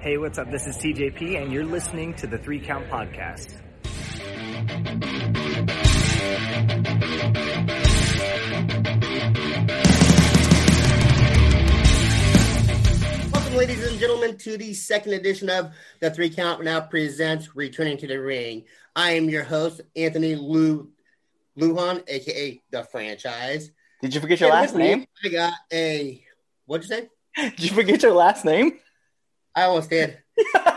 Hey, what's up? This is TJP, and you're listening to the Three Count Podcast. Welcome, ladies and gentlemen, to the second edition of the Three Count Now presents Returning to the Ring. I am your host, Anthony Lu Lujan, aka the franchise. Did you forget your And last name? I got a what'd you say? Did you forget your last name? I almost did.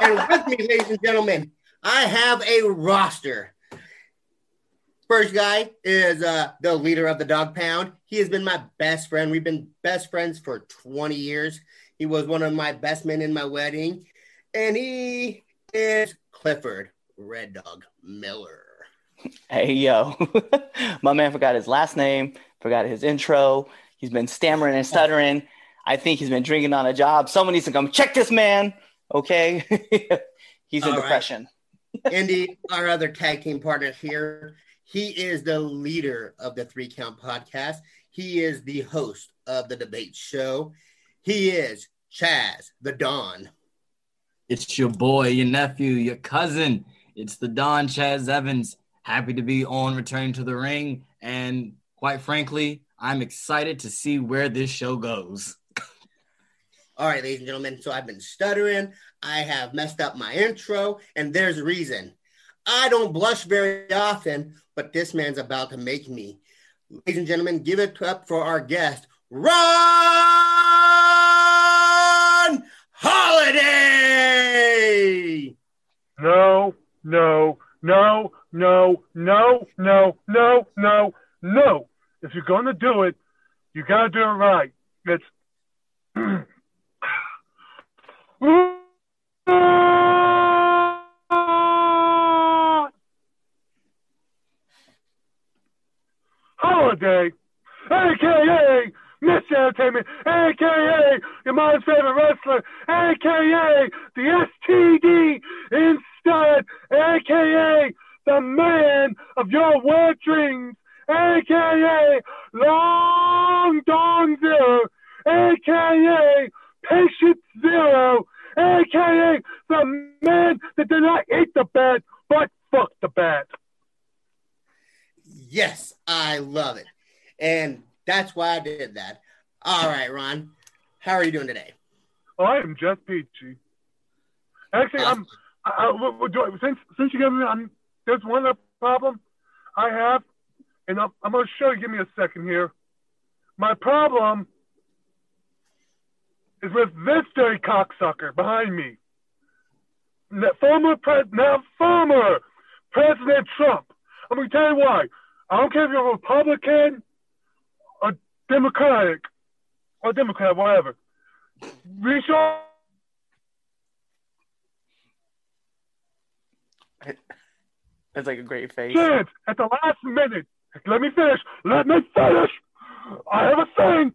and with me, ladies and gentlemen, I have a roster. First guy is uh, the leader of the Dog Pound. He has been my best friend. We've been best friends for 20 years. He was one of my best men in my wedding. And he is Clifford Red Dog Miller. Hey yo, my man forgot his last name, forgot his intro. He's been stammering and stuttering. I think he's been drinking on a job. Someone needs to come check this man. Okay, he's in All right. depression. Andy, our other tag team partner here, he is the leader of the Three Count podcast. He is the host of the debate show. He is Chaz the Don. It's your boy, your nephew, your cousin. It's the Don Chaz Evans. Happy to be on Return to the Ring. And quite frankly, I'm excited to see where this show goes. All right, ladies and gentlemen. So I've been stuttering. I have messed up my intro, and there's a reason. I don't blush very often, but this man's about to make me. Ladies and gentlemen, give it up for our guest, Ron Holiday. No, no, no, no, no, no, no, no, no. If you're gonna do it, you gotta do it right. It's Holiday, aka Mr. Entertainment, aka your mom's favorite wrestler, aka the STD instead, aka the man of your wet dreams, aka Long Dong Zero, aka Patient Zero, aka the man that did not eat the bat but fuck the bat. Yes, I love it. And that's why I did that. All right, Ron. How are you doing today? I am just peachy. Actually, I'm. I, I, what- what do I- since since you gave me, I'm, there's one other problem I have, and I'm, I'm going to show you. Give me a second here. My problem is with this dirty cocksucker behind me. Former pres, now former President Trump. I'm going to tell you why. I don't care if you're a Republican or Democratic or Democrat, whatever. We saw That's like a great face. chance at the last minute. Let me finish. Let me finish. I have a thing.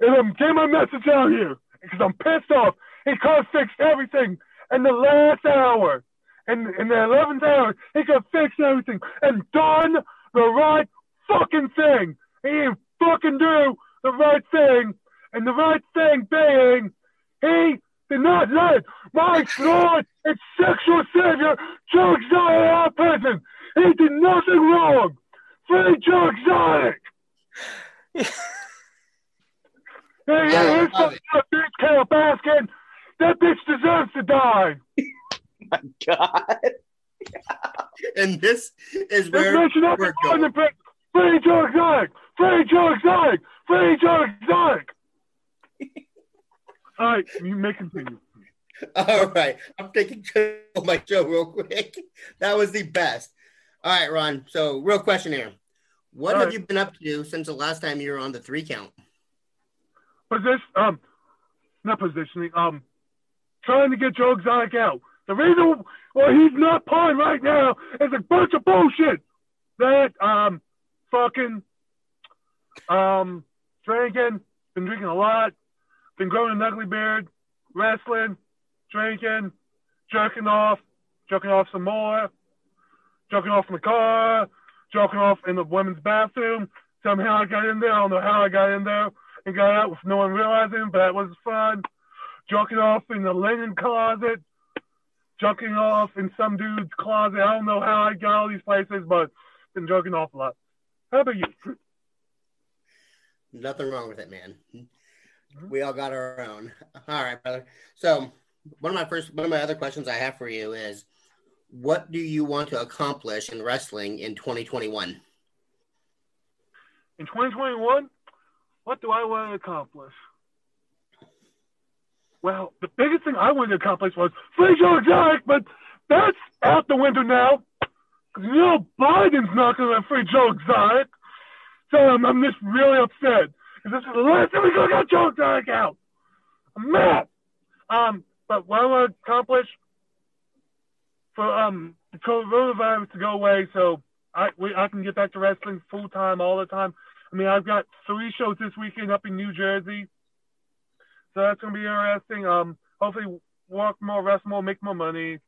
And I'm getting my message out here because I'm pissed off. He could fixed everything in the last hour. In, in the 11th hour, he could fixed everything and done the right fucking thing. He didn't fucking do the right thing. And the right thing being, he did not let my Lord and sexual savior, Joe Exotic, out prison. He did nothing wrong. Free Joe Exotic. Hey, hey, love bitch, Carole Baskin. That bitch deserves to die. my God. And this is where bitch should not be we're going going. to prison. Free Joe Exotic. Free Joe Exotic. Free Joe Exotic. All right, you may continue. All right. I'm taking control of my show real quick. That was the best. All right, Ron. So, real question here. What All have right. you been up to since the last time you were on the three count? Position, um, not positioning, um, trying to get Joe Exotic out. The reason why he's not playing right now is a bunch of bullshit. That, um, fucking, um, drinking, been drinking a lot, been growing an ugly beard, wrestling, drinking, jerking off, jerking off some more, jerking off in the car, jerking off in the women's bathroom. Somehow I got in there. I don't know how I got in there and got out with no one realizing, but that was fun. jerking off in the linen closet, jerking off in some dude's closet. I don't know how I got all these places, but been jerking off a lot. How about you? Nothing wrong with it, man. Mm-hmm. We all got our own. All right, brother. So one of my first, one of my other questions I have for you is, what do you want to accomplish in wrestling in 2021? In 2021, what do I want to accomplish? Well, the biggest thing I wanted to accomplish was free Joe Exotic, but that's out the window now. you know Biden's not going to free Joe Exotic. So I'm, I'm just really upset. Because this is the last time we're going to get Joe Exotic out. I'm mad. Um, but what I want to accomplish for um the coronavirus to go away so I we, I can get back to wrestling full time all the time. I mean, I've got three shows this weekend up in New Jersey, so that's gonna be interesting. Um, hopefully, walk more, wrestle more, make more money,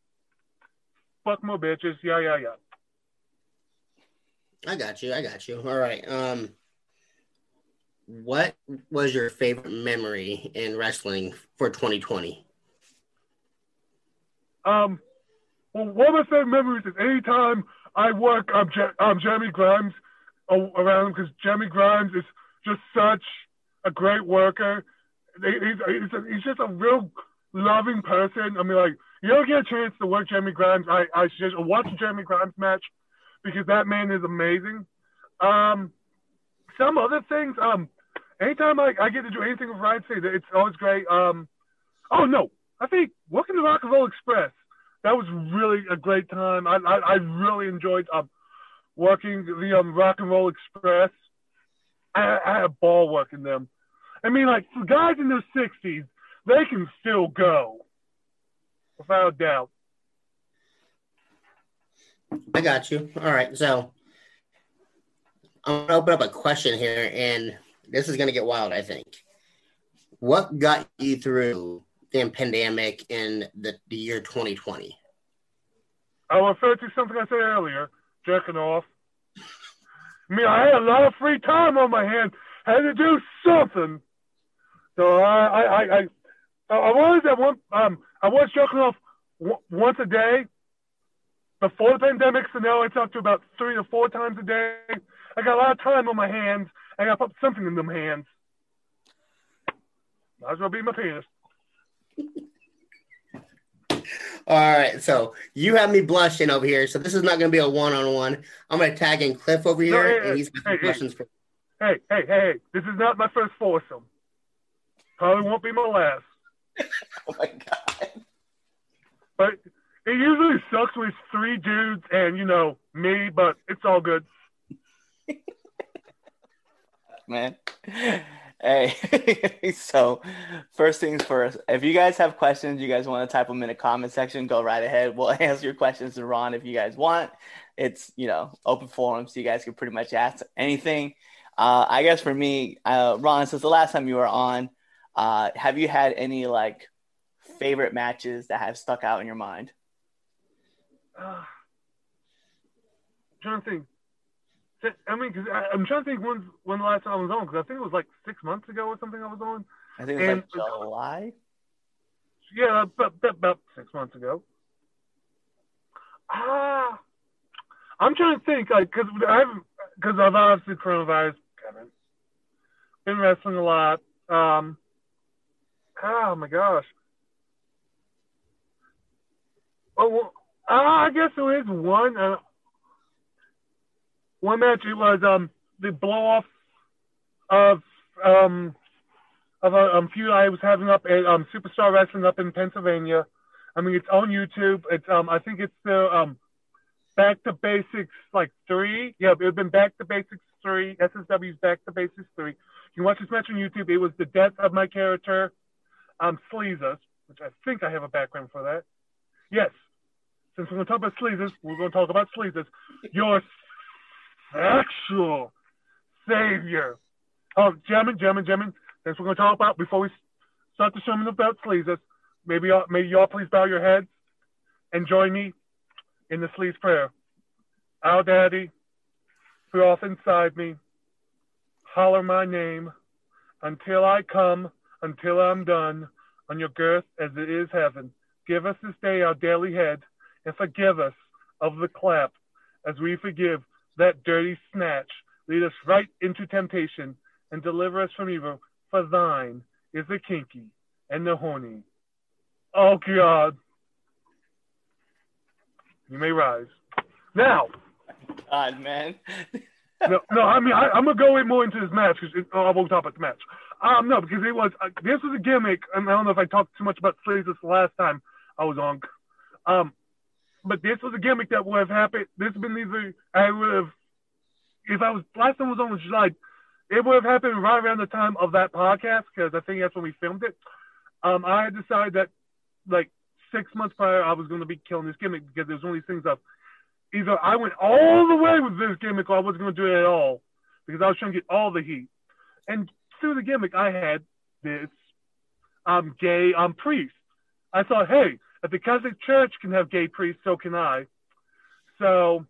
fuck more bitches. Yeah, yeah, yeah. I got you. I got you. All right. Um, what was your favorite memory in wrestling for 2020? Um, well, one of my favorite memories is anytime I work um, Je- um Jeremy Grimes around because Jeremy Grimes is just such a great worker. He's, he's, just a real loving person. I mean, like, you don't get a chance to work Jeremy Grimes. I, I suggest watch Jeremy Grimes match because that man is amazing. Um, some other things, um, anytime I, I get to do anything with Ryan City, it's always great. Um, oh, no, I think working the Rock and Roll Express, that was really a great time. I, I, I really enjoyed um, working the um, Rock and Roll Express. I, I had a ball working them. I mean, like, for guys in their 60s, they can still go, without a doubt. I got you. All right. So I'm going to open up a question here, and this is going to get wild, I think. What got you through the pandemic in the, the year 2020? I'll refer to something I said earlier, jerking off. I mean, I had a lot of free time on my hands. I had to do something. So I, I, I, I, I was at one, um, I was jerking off w- once a day before the pandemic. So now it's up to about three to four times a day. I got a lot of time on my hands. I got to put something in them hands. Might as well be my penis. All right. So you have me blushing over here. So this is not going to be a one on one. I'm going to tag in Cliff over here, hey, and he's got some hey, hey. questions for Hey, hey, hey, hey, this is not my first foursome. Probably won't be my last. Oh my god. But it usually sucks with three dudes and, you know, me, but it's all good. man. Hey, so first things first, if you guys have questions, you guys want to type them in the comment section, go right ahead. We'll answer your questions to Ron if you guys want. It's, you know, open forum, so you guys can pretty much ask anything. Uh, I guess for me, uh, Ron, since the last time you were on, uh, have you had any like favorite matches that have stuck out in your mind? Uh, trying to think. I mean, cause I, I'm trying to think when when the last time I was on, because I think it was like six months ago or something I was on. I think it's And- like July. Yeah, about, about, about six months ago. Ah, I'm trying to think, like, because I haven't, because I've obviously coronavirus, haven't been wrestling a lot. Um, oh my gosh. Oh, well, ah, I guess there is one. Uh, one match. It was um the blow off of um of a um, feud I was having up at um, Superstar Wrestling up in Pennsylvania. I mean, it's on YouTube. It's um, I think it's the um, Back to Basics like three. Yeah, it had been Back to Basics three. SSW's Back to Basics three. You watch this match on YouTube. It was the death of my character, um, Sleazus, which I think I have a background for that. Yes. Since we're going to talk about Sleazus, we're going to talk about Sleazus. Your sexual savior. Oh, gentlemen, gentlemen, gentlemen. That's what we're going to talk about before we start the sermon about sleezes. Maybe y'all, maybe y'all please bow your heads and join me in the sleaze prayer. Our Daddy, who off inside me, holler my name until I come, until I'm done. on your girth as it is heaven. Give us this day our daily head, and forgive us of the clap, as we forgive that dirty snatch. Lead us right into temptation, and deliver us from evil. For thine is the kinky and the horny. Oh God. You may rise. Now, God, man. no, no. I mean, I, am gonna go in more into this match because I won't talk about the match. Um, no, because it was uh, this was a gimmick, and I don't know if I talked too much about slaves this last time I was on. Um, but this was a gimmick that would have happened. This would been either I would have, if I was last time was on July, it would have happened right around the time of that podcast because I think that's when we filmed it. Um, I had decided that like six months prior I was going to be killing this gimmick because there's one of these things of either I went all the way with this gimmick or I wasn't going to do it at all because I was trying to get all the heat. And through the gimmick, I had this um, gay um, priest. I thought, hey, if the Catholic Church can have gay priests, so can I. So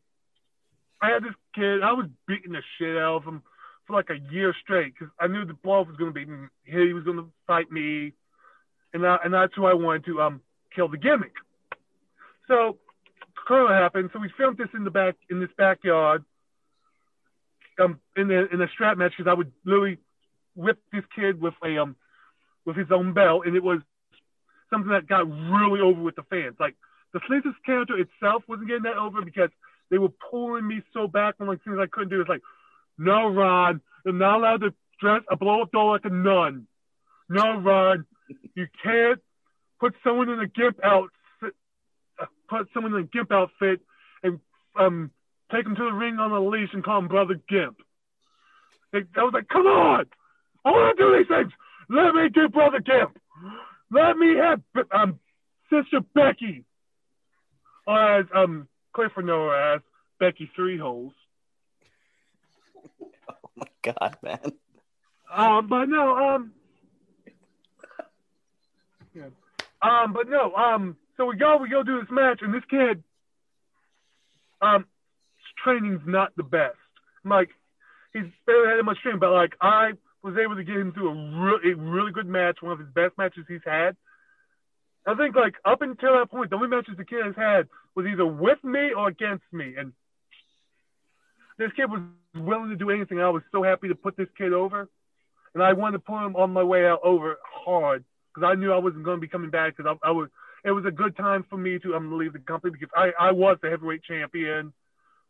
I had this kid. I was beating the shit out of him for like a year straight because I knew the blow was going to be he was going to fight me, and I, and that's who I wanted to um kill the gimmick. So Corona happened. So we filmed this in the back in this backyard. Um, in the in a strap match because I would literally whip this kid with a um with his own belt, and it was something that got really over with the fans. Like the Sleazus character itself wasn't getting that over because they were pulling me so back on like things I couldn't do. It's like, no, Ron, you're not allowed to dress a blow up doll like a nun. No, Ron, you can't put someone in a gimp outfit, put someone in a gimp outfit, and um take them to the ring on a leash and call him Brother Gimp. I was like, come on, I want to do these things. Let me do Brother Gimp. Let me have um, Sister Becky, or as um, Clifford Noah as Becky Three Holes. Oh my god, man. Um, but no, um, yeah. um, but no, um, so we go, we go do this match, and this kid, um, training's not the best. Like, he's barely had much training, but like I was able to get him through a really, a really good match, one of his best matches he's had. I think like up until that point, the only matches the kid has had was either with me or against me, and this kid was willing to do anything. I was so happy to put this kid over, and I wanted to put him on my way out over hard because I knew I wasn't going to be coming back because I, I was. It was a good time for me to um leave the company because I I was the heavyweight champion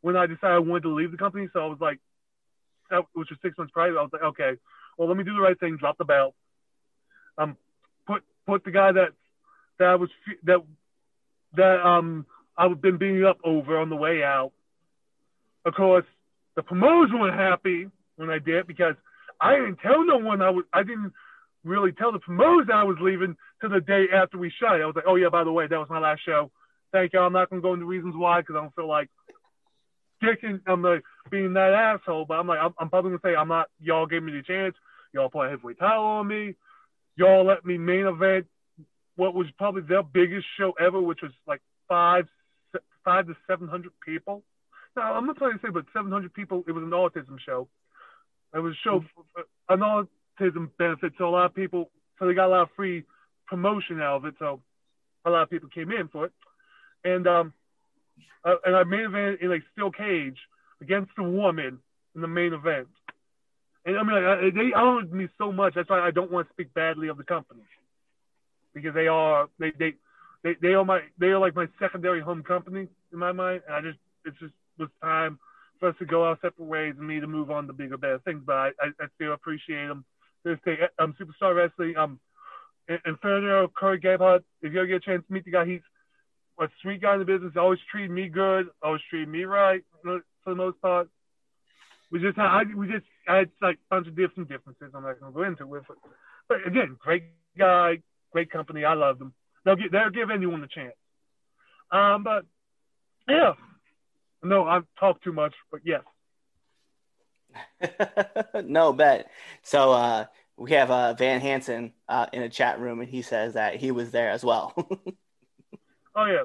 when I decided I wanted to leave the company. So I was like, which was six months prior. I was like, okay, well, let me do the right thing, drop the belt. Um, put put the guy that that was that that um I've been beating up over on the way out. Of course, the promoters weren't happy when I did because I didn't tell no one I was. I didn't really tell the promoters I was leaving to the day after we shot it. I was like, oh yeah, by the way, that was my last show. Thank you. I'm not gonna go into reasons why because I don't feel like dicking. I'm like being that asshole, but I'm like, I'm, I'm probably gonna say I'm not. Y'all gave me the chance. Y'all put a heavyweight title on me. Y'all let me main event what was probably their biggest show ever, which was like five, five to seven hundred people. Now I'm not trying to say, but seven hundred people. It was an autism show. It was a show an autism benefit, so a lot of people, so they got a lot of free promotion out of it. So a lot of people came in for it, and um, uh, and I main event in a steel cage against a woman in the main event. And I mean, like, they honored me so much. That's why I don't want to speak badly of the company because they are they they they, they are my they are like my secondary home company in my mind. And I just it's just was time for us to go our separate ways and me to move on to bigger, better things. But I, I, I still appreciate them. This day, um, Superstar Wrestling, um, Inferno, Corey Gabehart. If you ever get a chance to meet the guy, he's a sweet guy in the business. Always treated me good. Always treated me right for the most part. We just had, I, we just had like a bunch of different differences. I'm not gonna go into it, but, but again, great guy, great company. I love them. They'll they'll give anyone a chance. Um, but yeah, no, I've talked too much, but yes. no bet. So uh, we have uh, Van Hansen uh, in a chat room, and he says that he was there as well. oh yeah.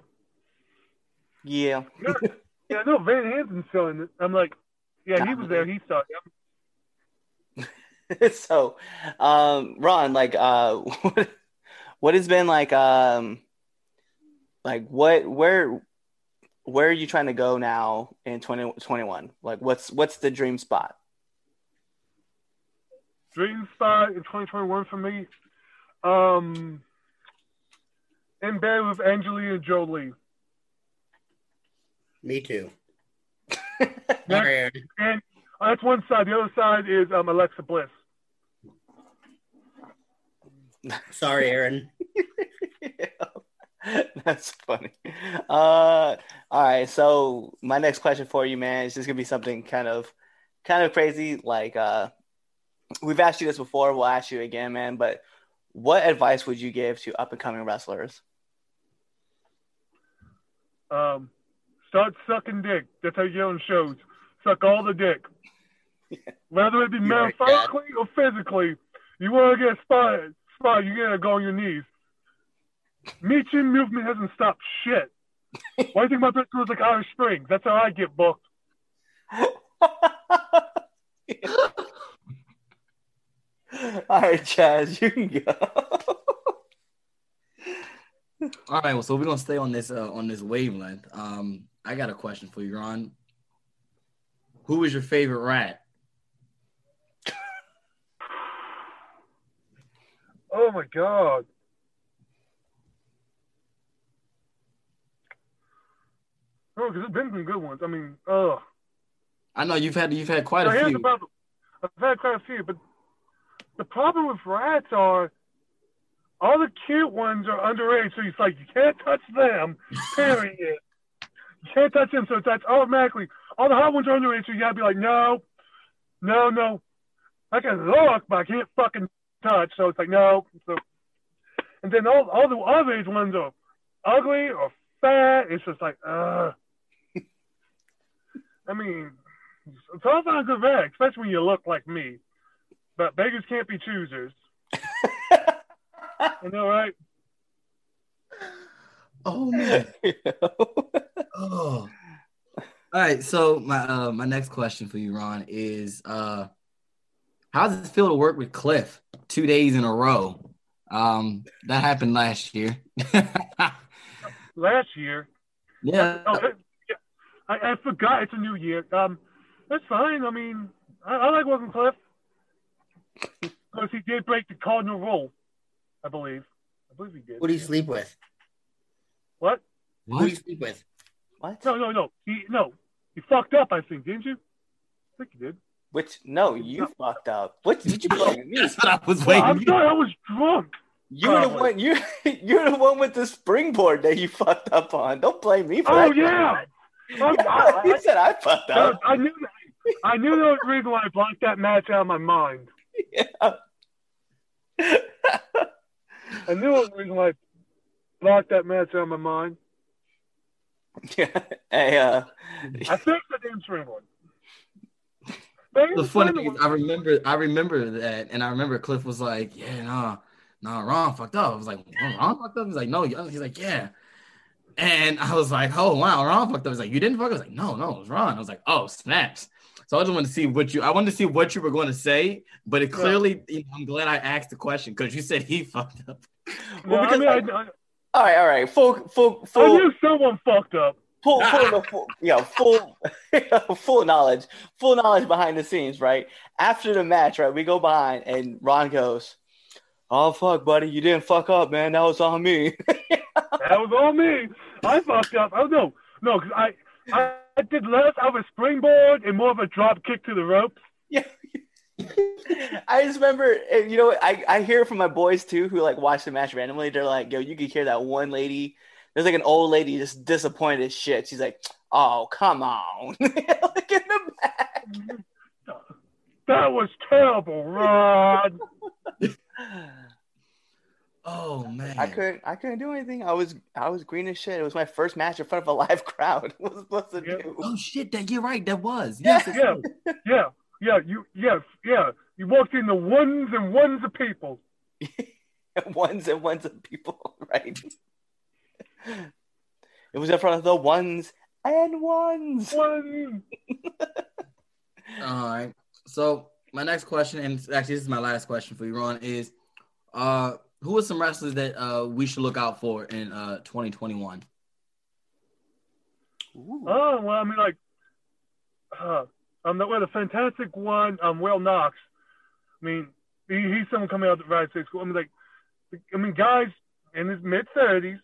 Yeah. yeah. Yeah, no, Van Hansen's selling it. I'm like, yeah, he was there. He saw it. so, um, Ron, like, uh, what, what has been like um like what where where are you trying to go now in 2021 like what's what's the dream spot Dream spot in 2021 for me. Um, in bed with Angelina Jolie. Me too. Yeah. And that's one side. The other side is um, Alexa Bliss. Sorry, Aaron. That's funny. Uh, all right. So my next question for you, man, is just gonna be something kind of, kind of crazy. Like, uh, we've asked you this before. We'll ask you again, man. But what advice would you give to up and coming wrestlers? Um, start sucking dick. That's how you get on shows. Suck all the dick. Whether it be metaphorically or physically, you want to get spotted, spot, you gotta go on your knees. Meechin movement hasn't stopped shit. Why do you think my bitch goes like Irish Springs? That's how I get booked. all right, Chaz, you can go. All right, well, so we're gonna stay on this uh, on this wavelength. Um, I got a question for you, Ron. Who is your favorite rat? Oh my god. Oh, because there's been some good ones. I mean, uh, I know you've had you've had quite a few. about I've had quite a few, but the problem with rats are all the cute ones are underage, so it's like you can't touch them. Period. you can't touch them, so it's that's automatically all the hot ones are underage, so you gotta be like, no, no, no. I can look, but I can't fucking touch. So it's like no. So, and then all all the other age ones are ugly or fat. It's just like, uh. I mean, it's all especially when you look like me. But beggars can't be choosers. You know, right? Oh man. Oh. All right. So my uh, my next question for you, Ron, is uh, how does it feel to work with Cliff two days in a row? Um, that happened last year. Last year, yeah. oh, I, I forgot it's a new year. Um, that's fine. I mean, I, I like working with Cliff because he did break the cardinal rule, I believe. I believe he did. Who do you sleep with? What? Who do you sleep with? what? No, no, no. He no. He fucked up. I think, didn't you? I think he did. Which no, you fucked up. What did you blame me? That's what I was Well, I'm sorry. I was drunk. You're the one. You you're the one with the springboard that you fucked up on. Don't blame me for Oh that. yeah. I'm- I, you said I fucked I, up. I knew. I knew there was a reason why I blocked that match out of my mind. I knew it was a reason why I blocked that match out of my mind. Yeah. Hey, uh, I think the damn springboard. But The funny thing is, I remember, I remember that, and I remember Cliff was like, "Yeah, nah, nah, Ron fucked up." I was like, "Oh, "Ron fucked up." He's like, "No," he's like, "Yeah," and I was like, "Oh wow, Ron fucked up." He's like, "You didn't fuck up?" I was like, "No, no, it was Ron." I was like, "Oh, snaps." So I just wanted to see what you, I wanted to see what you were going to say, but it clearly, you know, I'm glad I asked the question because you said he fucked up. No, I, mean, I, like- I, all right, all right. Full, full, I knew someone fucked up. full, full, full, yeah, full, full knowledge, full knowledge behind the scenes, right? After the match, right, we go behind, and Ron goes, "Oh fuck, buddy, you didn't fuck up, man. That was on me." That was all me. I fucked up. Oh no, no, because I, I I did less of a springboard and more of a drop kick to the ropes. Yeah. I just remember, eh, you know, I, I hear from my boys too who like watch the match randomly. They're like, yo, you could hear that one lady. There's like an old lady just disappointed as shit. She's like, oh, come on. Look in the back. That was terrible, Rod. Oh man, I couldn't I couldn't do anything. I was I was green as shit. It was my first match in front of a live crowd. What was supposed to Yeah. do? Oh shit, that you're right. That was Yeah. yes. it's Yeah, yeah, yeah. You, yes, yeah. You walked in the ones and ones of people. ones and ones of people, right? It was in front of the ones and ones. One. All right. So my next question, and actually this is my last question for you, Ron, is uh who are some wrestlers that uh, we should look out for in uh, 2021? Ooh. Oh well, I mean like, uh, um, the, well, the fantastic one, um, Will Knox. I mean, he, he's someone coming out of the Riot State School. I mean, like, I mean, guys in his mid thirties.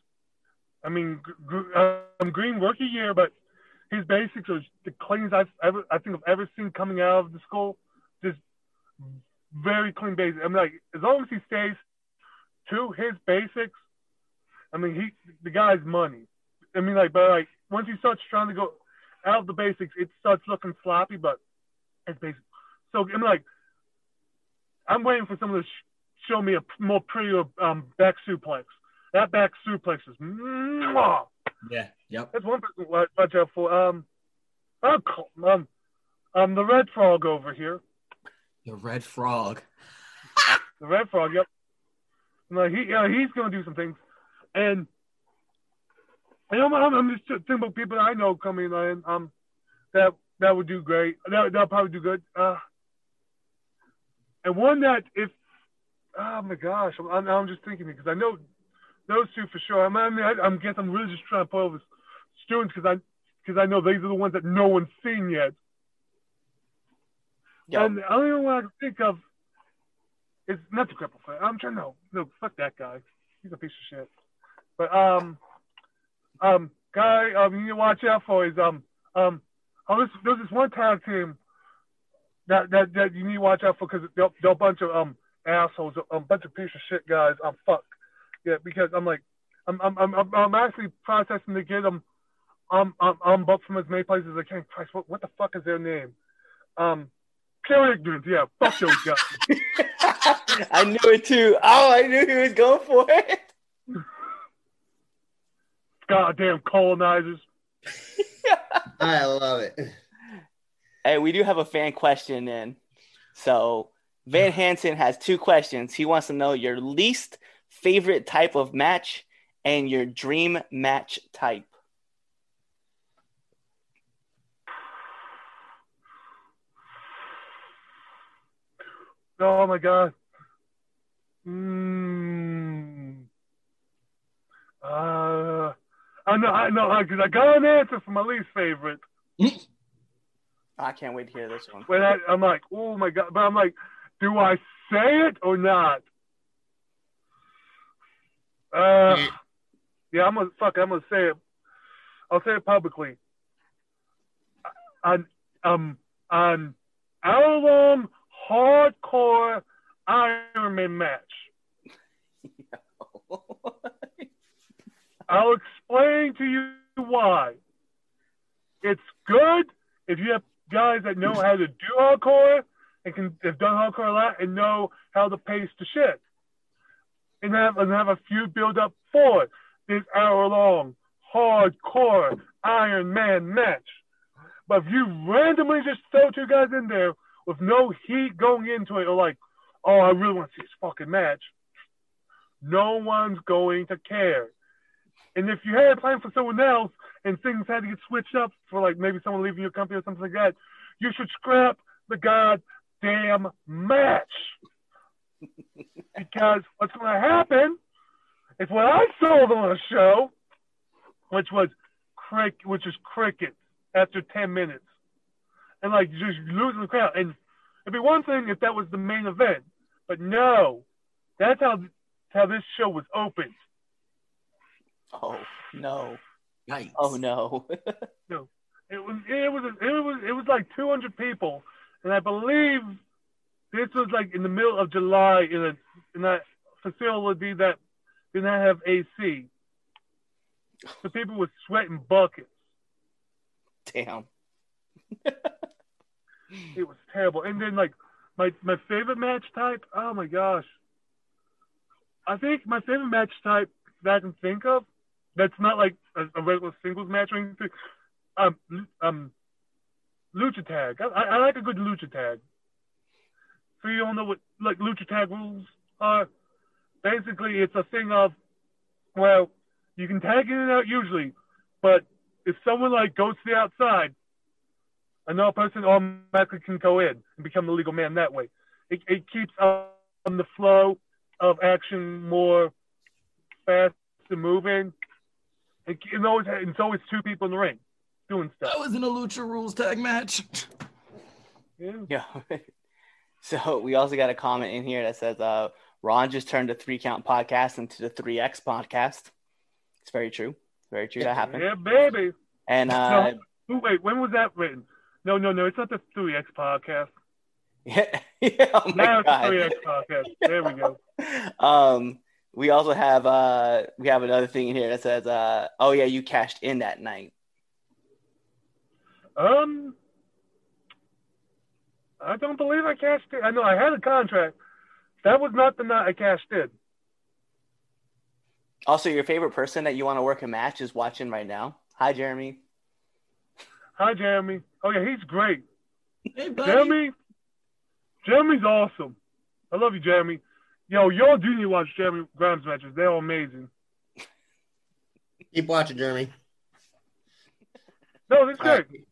I mean, gr- gr- um, Green rookie year, but his basics are the cleanest I've ever, I think I've ever seen coming out of the school. Just very clean basics. I mean, like, as long as he stays to his basics, I mean, he the guy's money. I mean, like, but like once he starts trying to go out of the basics, it starts looking sloppy. But it's basic. So I'm like, I'm waiting for someone to sh- show me a p- more prettier um, back suplex. That back suplex is, mwah. Yeah. Yep. that's one person watch, watch out for. Um, oh, co- um, um, the red frog over here. The Red Frog. The red frog. Yep. No, he uh, he's gonna do some things, and and I'm, I'm, I'm just thinking about people I know coming in. Um, that that would do great. That that'll probably do good. Uh, and one that if oh my gosh, I'm I'm, just thinking because I know those two for sure. I mean, I, I'm guess I'm really just trying to put over students because I because I know these are the ones that no one's seen yet. Yo, And the only one I can think of is not the cripple foot. I'm trying to no, no, fuck that guy. He's a piece of shit. But um, um, guy, um, you need to watch out for is um, um, oh, there's this one tag team that that that you need to watch out for because they're, they're a bunch of um assholes, a bunch of piece of shit guys. I'm um, fuck. Yeah, because I'm like, I'm I'm I'm I'm actually processing to get them um um um booked from as many places as I can. Christ, what what the fuck is their name? Um, pure ignorance. Yeah, fuck those guys. I knew it too. Oh, I knew he was going for it. Goddamn colonizers. I love it. Hey, we do have a fan question in. So Van Hansen has two questions. He wants to know your least favorite type of match and your dream match type. Oh my god. Mm. Uh, I know, I know, because I got an answer for my least favorite. I can't wait to hear this one. When I, I'm like, oh my god, but I'm like, do I say it or not? Uh, yeah, I'm gonna fuck. I'm gonna say it. I'll say it publicly. On um on hour long hardcore Iron Man match. I'll explain to you why. It's good if you have guys that know how to do hardcore and can have done hardcore a lot and know how to pace the shit. And have and have a few build up for this hour long hardcore Iron Man match. But if you randomly just throw two guys in there with no heat going into it, or like, oh, I really want to see this fucking match, no one's going to care. And if you had a plan for someone else and things had to get switched up for like maybe someone leaving your company or something like that, you should scrap the goddamn match. because what's going to happen is what I sold on a show, which was crick, which is cricket after 10 minutes. And like just losing the crowd. And it'd be one thing if that was the main event, but no, that's how how this show was opened. Oh no. Yikes. Oh no. no, It was it was it was it was like 200 people, and I believe this was like in the middle of July in a in that facility that did not have AC. So people were sweating buckets. Damn. It was terrible. And then like my my favorite match type. Oh my gosh. I think my favorite match type that I can think of that's not like a, a regular singles match or anything. Um, um, lucha tag. I, I like a good lucha tag. So you don't know what like lucha tag rules are. Basically, it's a thing of well, you can tag in and out usually, but if someone like goes to the outside, another person automatically can go in and become the legal man that way. It, it keeps um, the flow of action, more fast and moving. It, it always it's always two people in the ring doing stuff. That was in a Lucha Rules tag match. Yeah. Yeah. so we also got a comment in here that says, uh, Ron just turned the three count podcast into the three X podcast. It's very true. Very true. That happened. Yeah, baby. And uh, Ooh, wait, when was that written? No, no, no. It's not the 3X podcast. yeah, yeah, oh my now God. it's the 3X podcast. There we go. um, we also have uh, we have another thing in here that says, uh, "Oh yeah, you cashed in that night." Um, I don't believe I cashed it. I know I had a contract. That was not the night I cashed in. Also, your favorite person that you want to work a match is watching right now. Hi, Jeremy. Hi, Jeremy. Oh yeah, he's great. Hey, buddy. Jeremy, Jeremy's awesome. I love you, Jeremy. Yo, y'all do need to watch Jeremy Grimes matches. They're amazing. Keep watching, Jeremy. No, that's All right. great.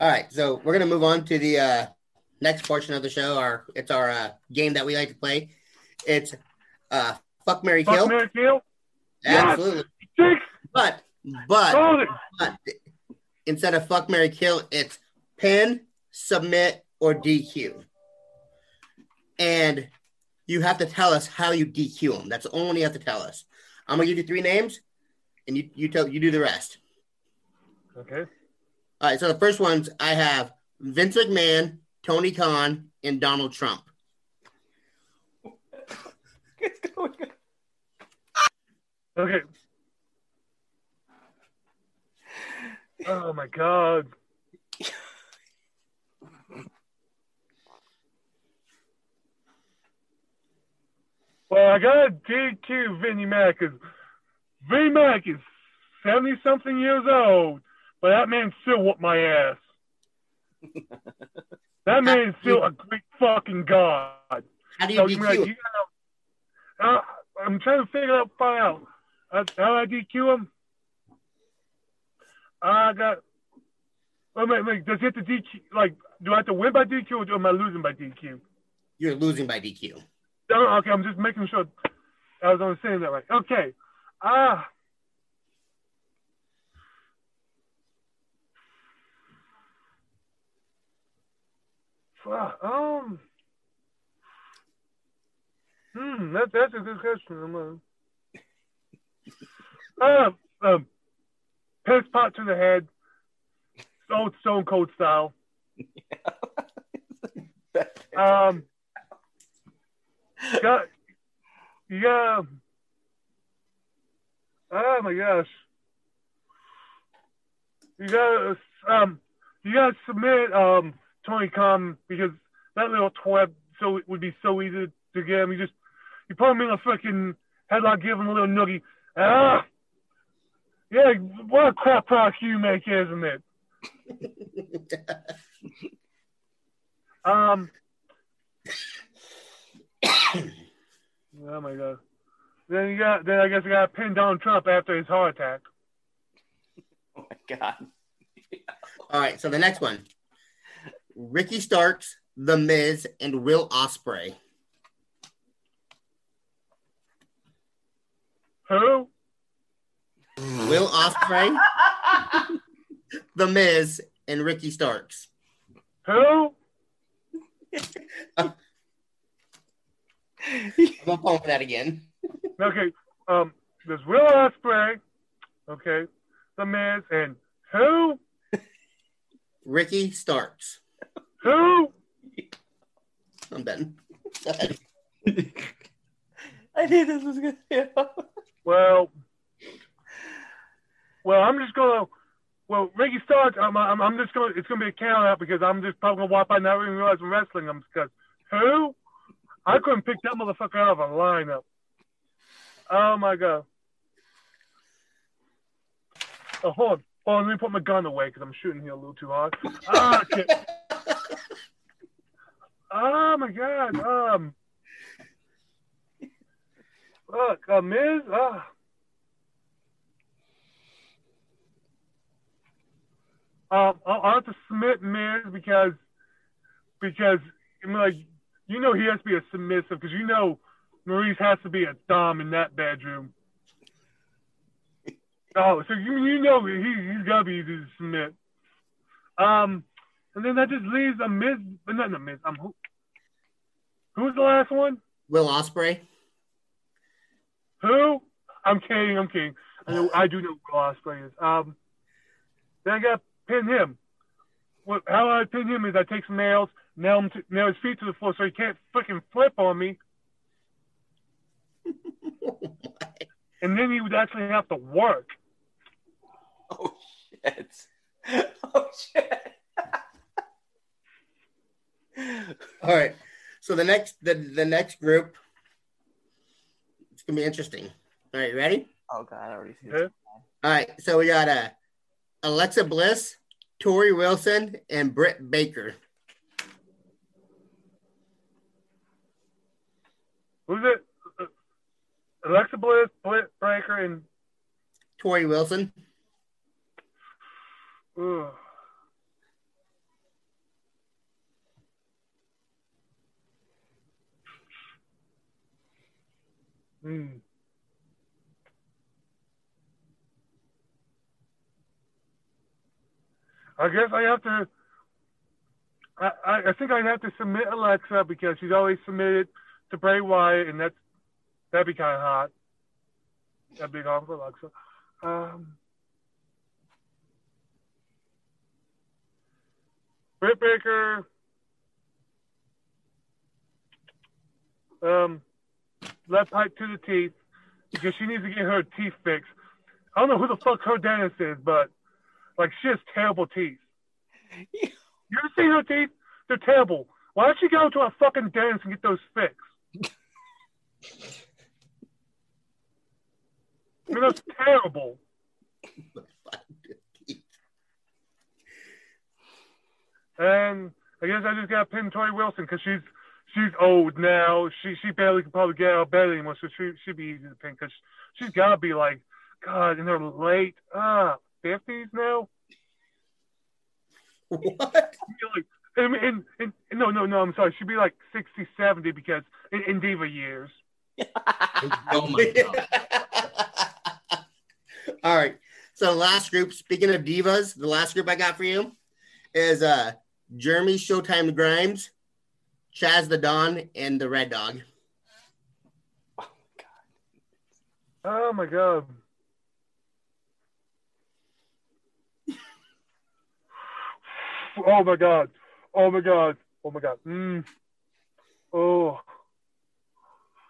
All right, so we're gonna move on to the uh, next portion of the show. Our it's our uh, game that we like to play. It's uh, fuck Mary Fuck Kill. Mary Kill. Absolutely, Six. but but but instead of fuck Mary Kill, it's pin, submit, or DQ. And you have to tell us how you DQ them. That's the only you have to tell us. I'm gonna give you three names, and you you tell you do the rest. Okay. All right, so the first ones I have Vince McMahon, Tony Khan, and Donald Trump. Okay. Oh my god. Well, I got to DQ Vinnie Mac because Vinnie Mac is 70 something years old, but that man still whooped my ass. that man is still a great fucking god. How do you So, DQ? like, you gotta- uh, I'm trying to figure out, find out. Uh, how I DQ him? I got. Wait, wait, wait. Does he have to DQ? Like, do I have to win by DQ or am I losing by DQ? You're losing by DQ. No, okay, I'm just making sure I was understanding that right. Okay. Ah. Fuck, um. Hmm, that, that's a good question. I'm, uh, uh, um, piss pot to the head, old Stone Cold style. Um, got, yeah. Oh my gosh. You gotta, um, you gotta submit, um, Tony Khan because that little twab so it would be so easy to get him. You just, you put him in a freaking headlock, give him a little noogie. Ah! Yeah, what a crap product you make, isn't it? Um. oh my god. Then you got. Then I guess I got to pin Donald Trump after his heart attack. Oh my god. All right, so the next one Ricky Starks, The Miz, and Will Ospreay. Who? Will Ospreay, The Miz, and Ricky Starks. Who? I'm gonna pump that again. Okay. Um. There's Will Ospreay. Okay. The Miz and who? Ricky Starks. Who? I'm done. I knew this was good. Well. Well, I'm just gonna. Well, Ricky Starks. I'm. I'm, I'm just gonna. It's gonna be a count out because I'm just probably gonna walk by not even realize I'm wrestling. I'm because who? I couldn't pick that motherfucker out of a lineup. Oh my god. Oh, hold on. Hold on, let me put my gun away because I'm shooting here a little too hard. Ah. Oh my god. Um. Look, uh, Miz. Ah. Um, I'll, I'll have to submit Miz because because I mean, like you know he has to be a submissive because you know Maryse has to be a dom in that bedroom. Oh, so you you know he he's gotta be easy to submit. Um, and then that just leaves a Miz, but not a Miz. Um, who, who's the last one? Will Ospreay. Who? I'm kidding. I'm kidding. I know. I do know who Will Ospreay is. Um, then I got pin him. What? How I pin him is I take some nails, nail him, to, nail his feet to the floor so he can't freaking flip on me, and then he would actually have to work. Oh shit. Oh shit. All right. So the next the, the next group it's gonna be interesting. All right, you ready? Oh god, I already see Yeah. this. All right. So we got uh, Alexa Bliss, Torrie Wilson, and Britt Baker. Who's it? Alexa Bliss, Britt Baker, and Torrie Wilson. Hmm. I guess I have to. I, I, think I'd have to submit Alexa because she's always submitted to Bray Wyatt, and that's that'd be kind of hot. That'd be hot for Alexa. Um, Britt Baker. Um, left pipe to the teeth because she needs to get her teeth fixed. I don't know who the fuck her dentist is, but like she has terrible teeth. You ever seen her teeth? They're terrible. Why don't you go to a fucking dentist and get those fixed? I mean, that's terrible. And I guess I just got to pin Torrie Wilson because she's she's old now. She she barely can probably get out of bed anymore, so she she'd be easy to pin because she's got to be like God in her late uh fifties now. What? She'd like, I mean, in, in, in, no, no, no. I'm sorry. She'd be like 60, 70 because in, in diva years. Oh my god. All right. So the last group, speaking of divas, the last group I got for you is uh Jeremy Showtime Grimes, Chaz the Don, and the Red Dog. Oh my god. Oh my god. Oh my god. Oh my god. Oh my god. Mm. Oh.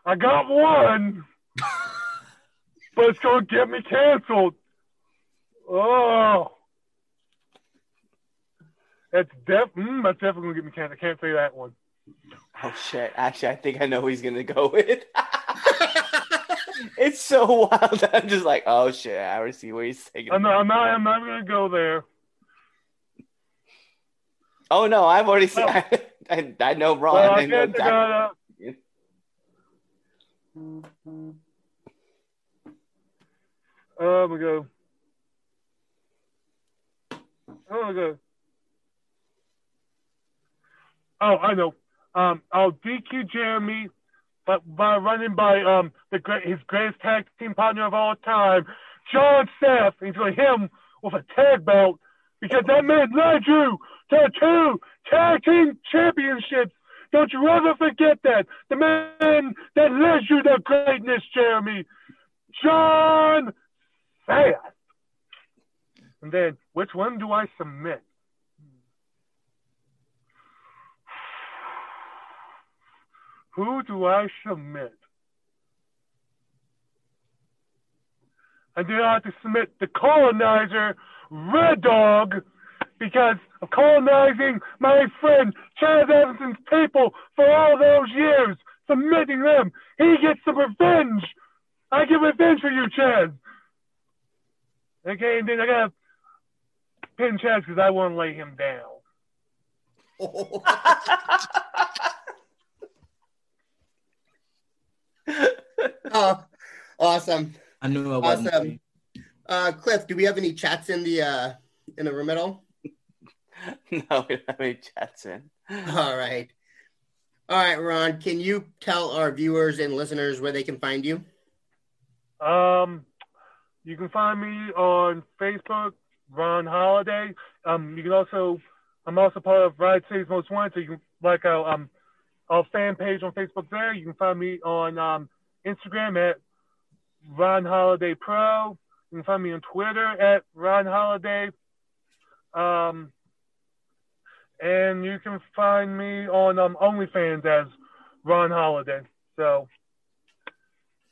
I got one. but it's gonna get me canceled. Oh. That's def mm, that's definitely gonna get me canceled. I can't say that one. Oh shit. Actually, I think I know who he's gonna go with. it's so wild. I'm just like, oh shit. I already see where he's taking. I'm not I'm not I'm not gonna go there. Oh no, I've already seen. Oh. I, I know wrong. Well, I I know guess I exactly- gotta Oh my god. Oh my god. Oh, I know. Um, I'll DQ Jeremy, but by running by um the great his greatest tag team partner of all time, John Seth. He's going to hit him with a tag belt because that man led you to two tag team championships. Don't you ever forget that. The man that led you to greatness, Jeremy. John Seth. And then, which one do I submit? Who do I submit? I have to submit the colonizer, Red Dog, because of colonizing my friend Chad Evanson's people for all those years, submitting them. He gets some revenge. I get revenge for you, Chad. Okay, and then I gotta pin Chad because I want to lay him down. oh, awesome. I knew I wasn't. Awesome. Uh, Cliff, do we have any chats in the uh in the room at all? no, we don't have any chats in. All right. All right, Ron, can you tell our viewers and listeners where they can find you? Um, you can find me on Facebook, Ron Holiday. Um, you can also, I'm also part of Ride Saves Most Wanted. So you can like our um, our fan page on Facebook there. You can find me on um, Instagram at Ron Holiday Pro. You can find me on Twitter at Ron Holiday. Um, and you can find me on um, OnlyFans as Ron Holiday. So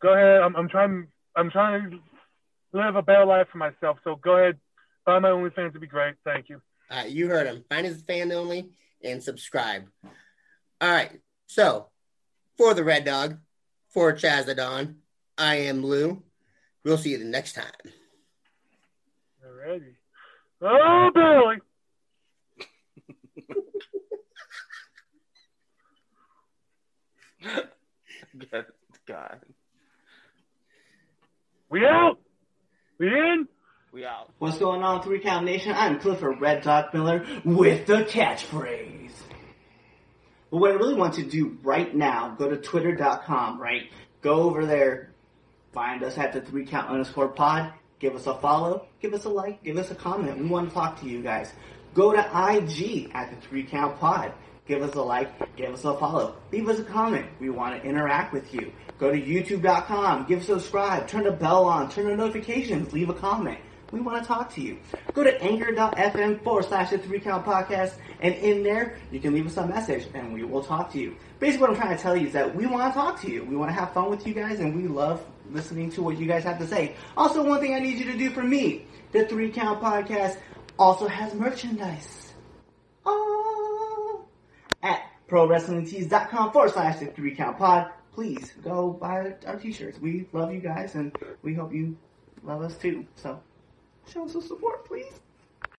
go ahead. I'm, I'm trying. I'm trying to live a better life for myself. So go ahead, find my OnlyFans. It'd be great. Thank you. You heard him. Find his fan only and subscribe. All right. So for the Red Dog, for Chazadon, I am Lou. We'll see you the next time. Alrighty. Oh, Billy. God. We out. We in. We out. What's going on, Three Count Nation? I'm Clifford Red Dog Miller with the catchphrase. But what I really want to do right now, go to twitter.com, right? Go over there, find us at the three count underscore pod, give us a follow, give us a like, give us a comment. We want to talk to you guys. Go to IG at the three count pod. Give us a like, give us a follow, leave us a comment. We want to interact with you. Go to youtube.com, give subscribe, turn the bell on, turn the notifications, leave a comment. We want to talk to you. Go to anchor.fm forward slash the three count podcast, and in there, you can leave us a message and we will talk to you. Basically, what I'm trying to tell you is that we want to talk to you. We want to have fun with you guys, and we love listening to what you guys have to say. Also, one thing I need you to do for me the three count podcast also has merchandise. Oh, at prowrestlingtees.com forward slash the three count pod. Please go buy our t shirts. We love you guys, and we hope you love us too. So, show us some support, please.